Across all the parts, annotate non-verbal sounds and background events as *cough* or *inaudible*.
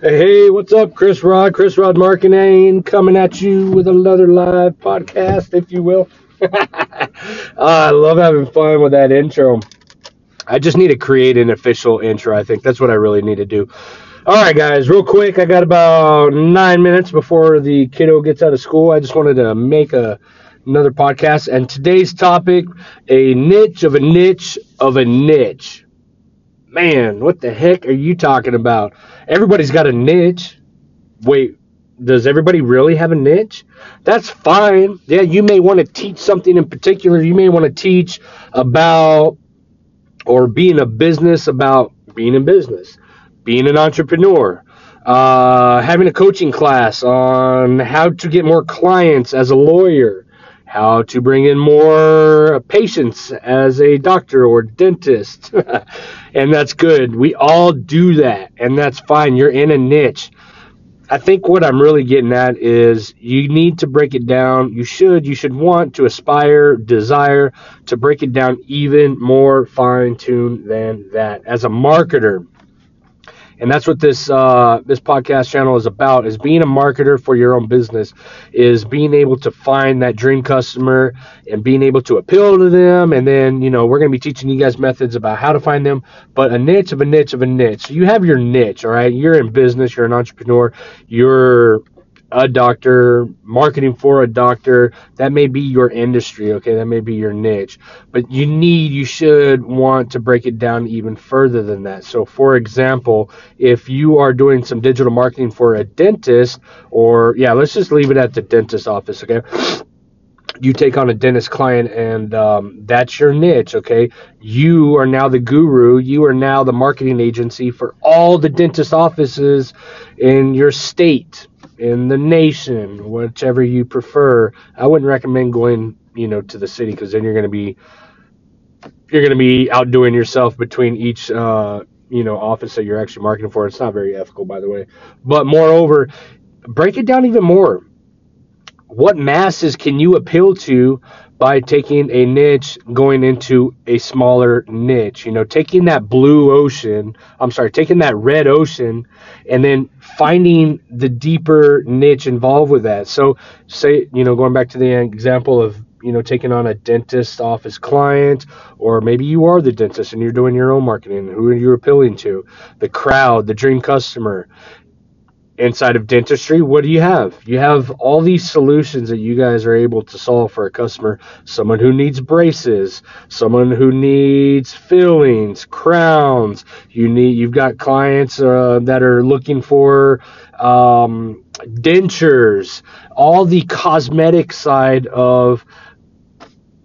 Hey, hey, what's up, Chris Rod? Chris Rod Marketing coming at you with another live podcast, if you will. *laughs* Ah, I love having fun with that intro. I just need to create an official intro. I think that's what I really need to do. All right, guys, real quick. I got about nine minutes before the kiddo gets out of school. I just wanted to make a another podcast, and today's topic: a niche of a niche of a niche man, what the heck are you talking about? Everybody's got a niche. Wait, does everybody really have a niche? That's fine. Yeah, you may want to teach something in particular. You may want to teach about or be in a business about being in business, being an entrepreneur, uh, having a coaching class on how to get more clients as a lawyer how to bring in more patients as a doctor or dentist. *laughs* and that's good. We all do that, and that's fine. You're in a niche. I think what I'm really getting at is you need to break it down. You should, you should want to aspire, desire to break it down even more fine tuned than that. As a marketer, and that's what this uh, this podcast channel is about is being a marketer for your own business is being able to find that dream customer and being able to appeal to them. And then you know we're going to be teaching you guys methods about how to find them but a niche of a niche of a niche. So you have your niche all right? You're in business you're an entrepreneur you're a doctor, marketing for a doctor. That may be your industry, okay? That may be your niche. But you need, you should want to break it down even further than that. So, for example, if you are doing some digital marketing for a dentist, or yeah, let's just leave it at the dentist office, okay? you take on a dentist client and um, that's your niche okay you are now the guru you are now the marketing agency for all the dentist offices in your state in the nation, whichever you prefer. I wouldn't recommend going, you know, to the city because then you're going to be you're going to be outdoing yourself between each uh, you know office that you're actually marketing for. It's not very ethical, by the way. But moreover, break it down even more. What masses can you appeal to by taking a niche going into a smaller niche? You know taking that blue ocean i'm sorry taking that red ocean and then finding the deeper niche involved with that. So say you know going back to the example of you know taking on a dentist office client or maybe you are the dentist and you're doing your own marketing who are you appealing to the crowd the dream customer inside of dentistry, what do you have? You have all these solutions that you guys are able to solve for a customer. Someone who needs braces, someone who needs fillings, crowns. You need. You've got clients uh, that are looking for um, dentures. All the cosmetic side of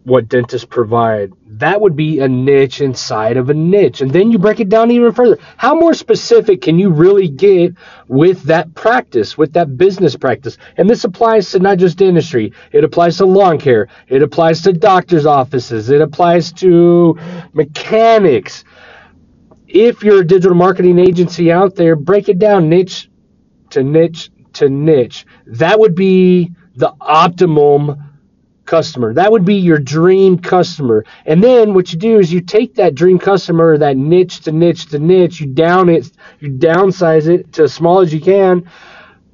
what dentists provide. That would be a niche inside of a niche. And then you break it down even further. How more specific can you really get with that practice, with that business practice? And this applies to not just dentistry, it applies to lawn care, it applies to doctor's offices, it applies to mechanics. If you're a digital marketing agency out there, break it down niche to niche to niche. That would be the optimum customer. That would be your dream customer. And then what you do is you take that dream customer, that niche to niche to niche, you down it, you downsize it to as small as you can.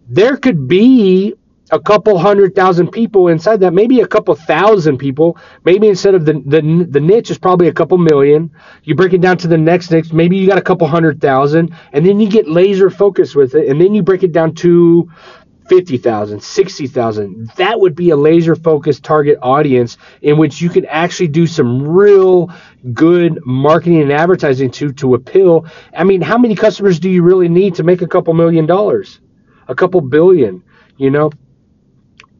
There could be a couple hundred thousand people inside that, maybe a couple thousand people. Maybe instead of the, the the niche is probably a couple million. You break it down to the next niche, maybe you got a couple hundred thousand, and then you get laser focused with it, and then you break it down to 50,000, 60,000. That would be a laser focused target audience in which you can actually do some real good marketing and advertising to to appeal. I mean, how many customers do you really need to make a couple million dollars? A couple billion, you know?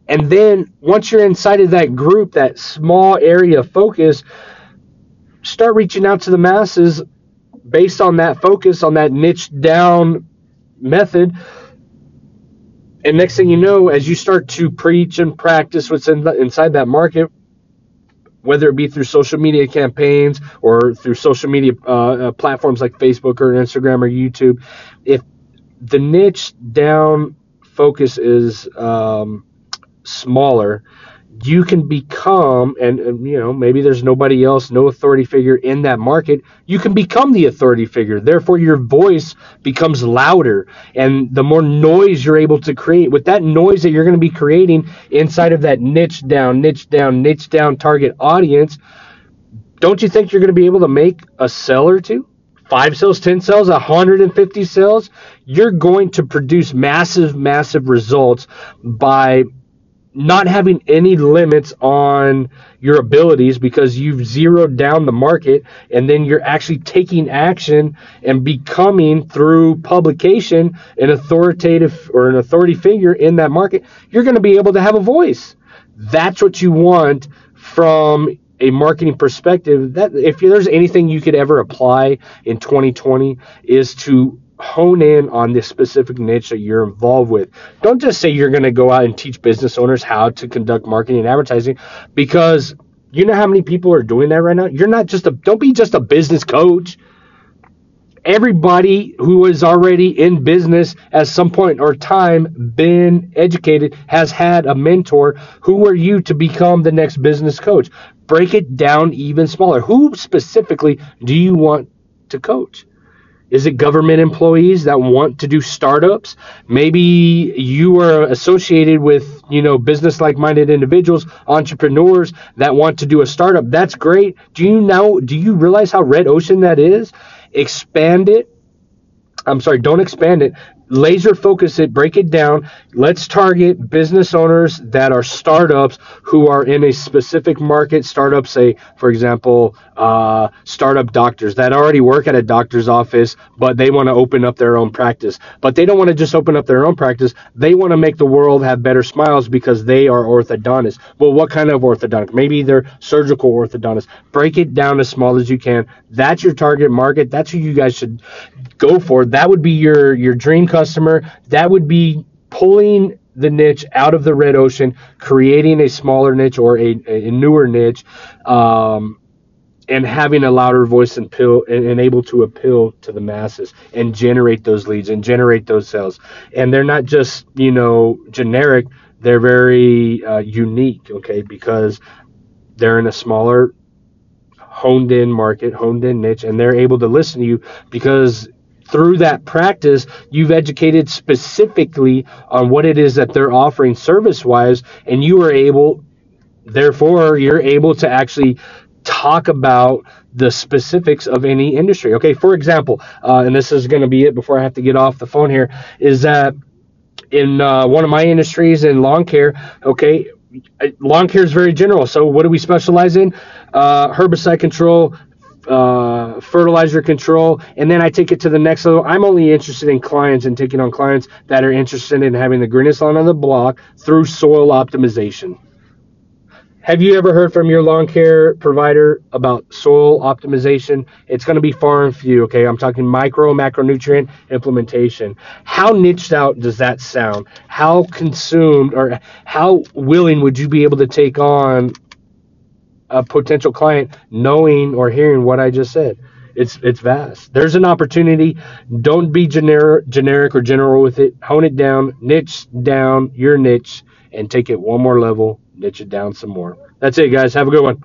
And then once you're inside of that group, that small area of focus, start reaching out to the masses based on that focus, on that niche down method and next thing you know, as you start to preach and practice what's in the, inside that market, whether it be through social media campaigns or through social media uh, uh, platforms like Facebook or Instagram or YouTube, if the niche down focus is um, smaller, you can become and, and, you know maybe there's nobody else no authority figure in that market. You can become the authority figure. Therefore your voice becomes louder. And the more noise you're able to create with that noise that you're going to be creating inside of that niche down niche down niche down target audience don't you think you're going to be able to make a sell or two? Five sales, 10 sales, 150 sales, you're going to produce massive, massive results by not having any limits on your abilities because you've zeroed down the market and then you're actually taking action and becoming through publication an authoritative or an authority figure in that market you're going to be able to have a voice. That's what you want from a marketing perspective. That if there's anything you could ever apply in 2020 is to hone in on this specific niche that you're involved with. Don't just say you're going to go out and teach business owners how to conduct marketing and advertising because you know how many people are doing that right now? You're not just a don't be just a business coach. Everybody who is already in business at some point or time been educated has had a mentor. Who are you to become the next business coach? Break it down even smaller. Who specifically do you want to coach? Is it government employees that want to do startups? Maybe you are associated with, you know, business like minded individuals, entrepreneurs that want to do a startup. That's great. Do you know, do you realize how red ocean that is? Expand it. I'm sorry, don't expand it laser focus it, break it down. Let's target business owners that are startups who are in a specific market. Startups, say, for example, uh, startup doctors that already work at a doctor's office, but they want to open up their own practice. But they don't want to just open up their own practice. They want to make the world have better smiles because they are orthodontists. Well, what kind of orthodontic? Maybe they're surgical orthodontists. Break it down as small as you can. That's your target market. That's who you guys should go for. That would be your your dream customer. That would be pulling the niche out of the red ocean, creating a smaller niche or a, a newer niche, um, and having a louder voice and, pill, and, and, able to appeal to the masses and generate those leads and generate those sales. And they're not just you know generic; they're very uh, unique. Okay, because they're in a smaller honed in market, honed in niche, and they're able to listen to you because through that practice, you've educated specifically on what it is that they're offering service wise, and you are able, therefore, you're able to actually talk about the specifics of any industry. Okay, for example, uh, and this is going to be it before I have to get off the phone here, is that in uh, one of my industries in lawn care, okay, lawn care is very general. So what do we specialize in? Uh, herbicide control, uh, fertilizer control, and then I take it to the next level. I'm only interested in clients and taking on clients that are interested in having the greenest lawn on the block through soil optimization. Have you ever heard from your lawn care provider about soil optimization? It's going to be far and few, okay? I'm talking micro macronutrient implementation. How niched out does that sound? How consumed or how willing would you be able to take on a potential client knowing or hearing what I just said. It's it's vast. There's an opportunity. Don't be generic generic or general with it. Hone it down, niche down your niche, and take it one more level, niche it down some more. That's it, guys. Have a good one.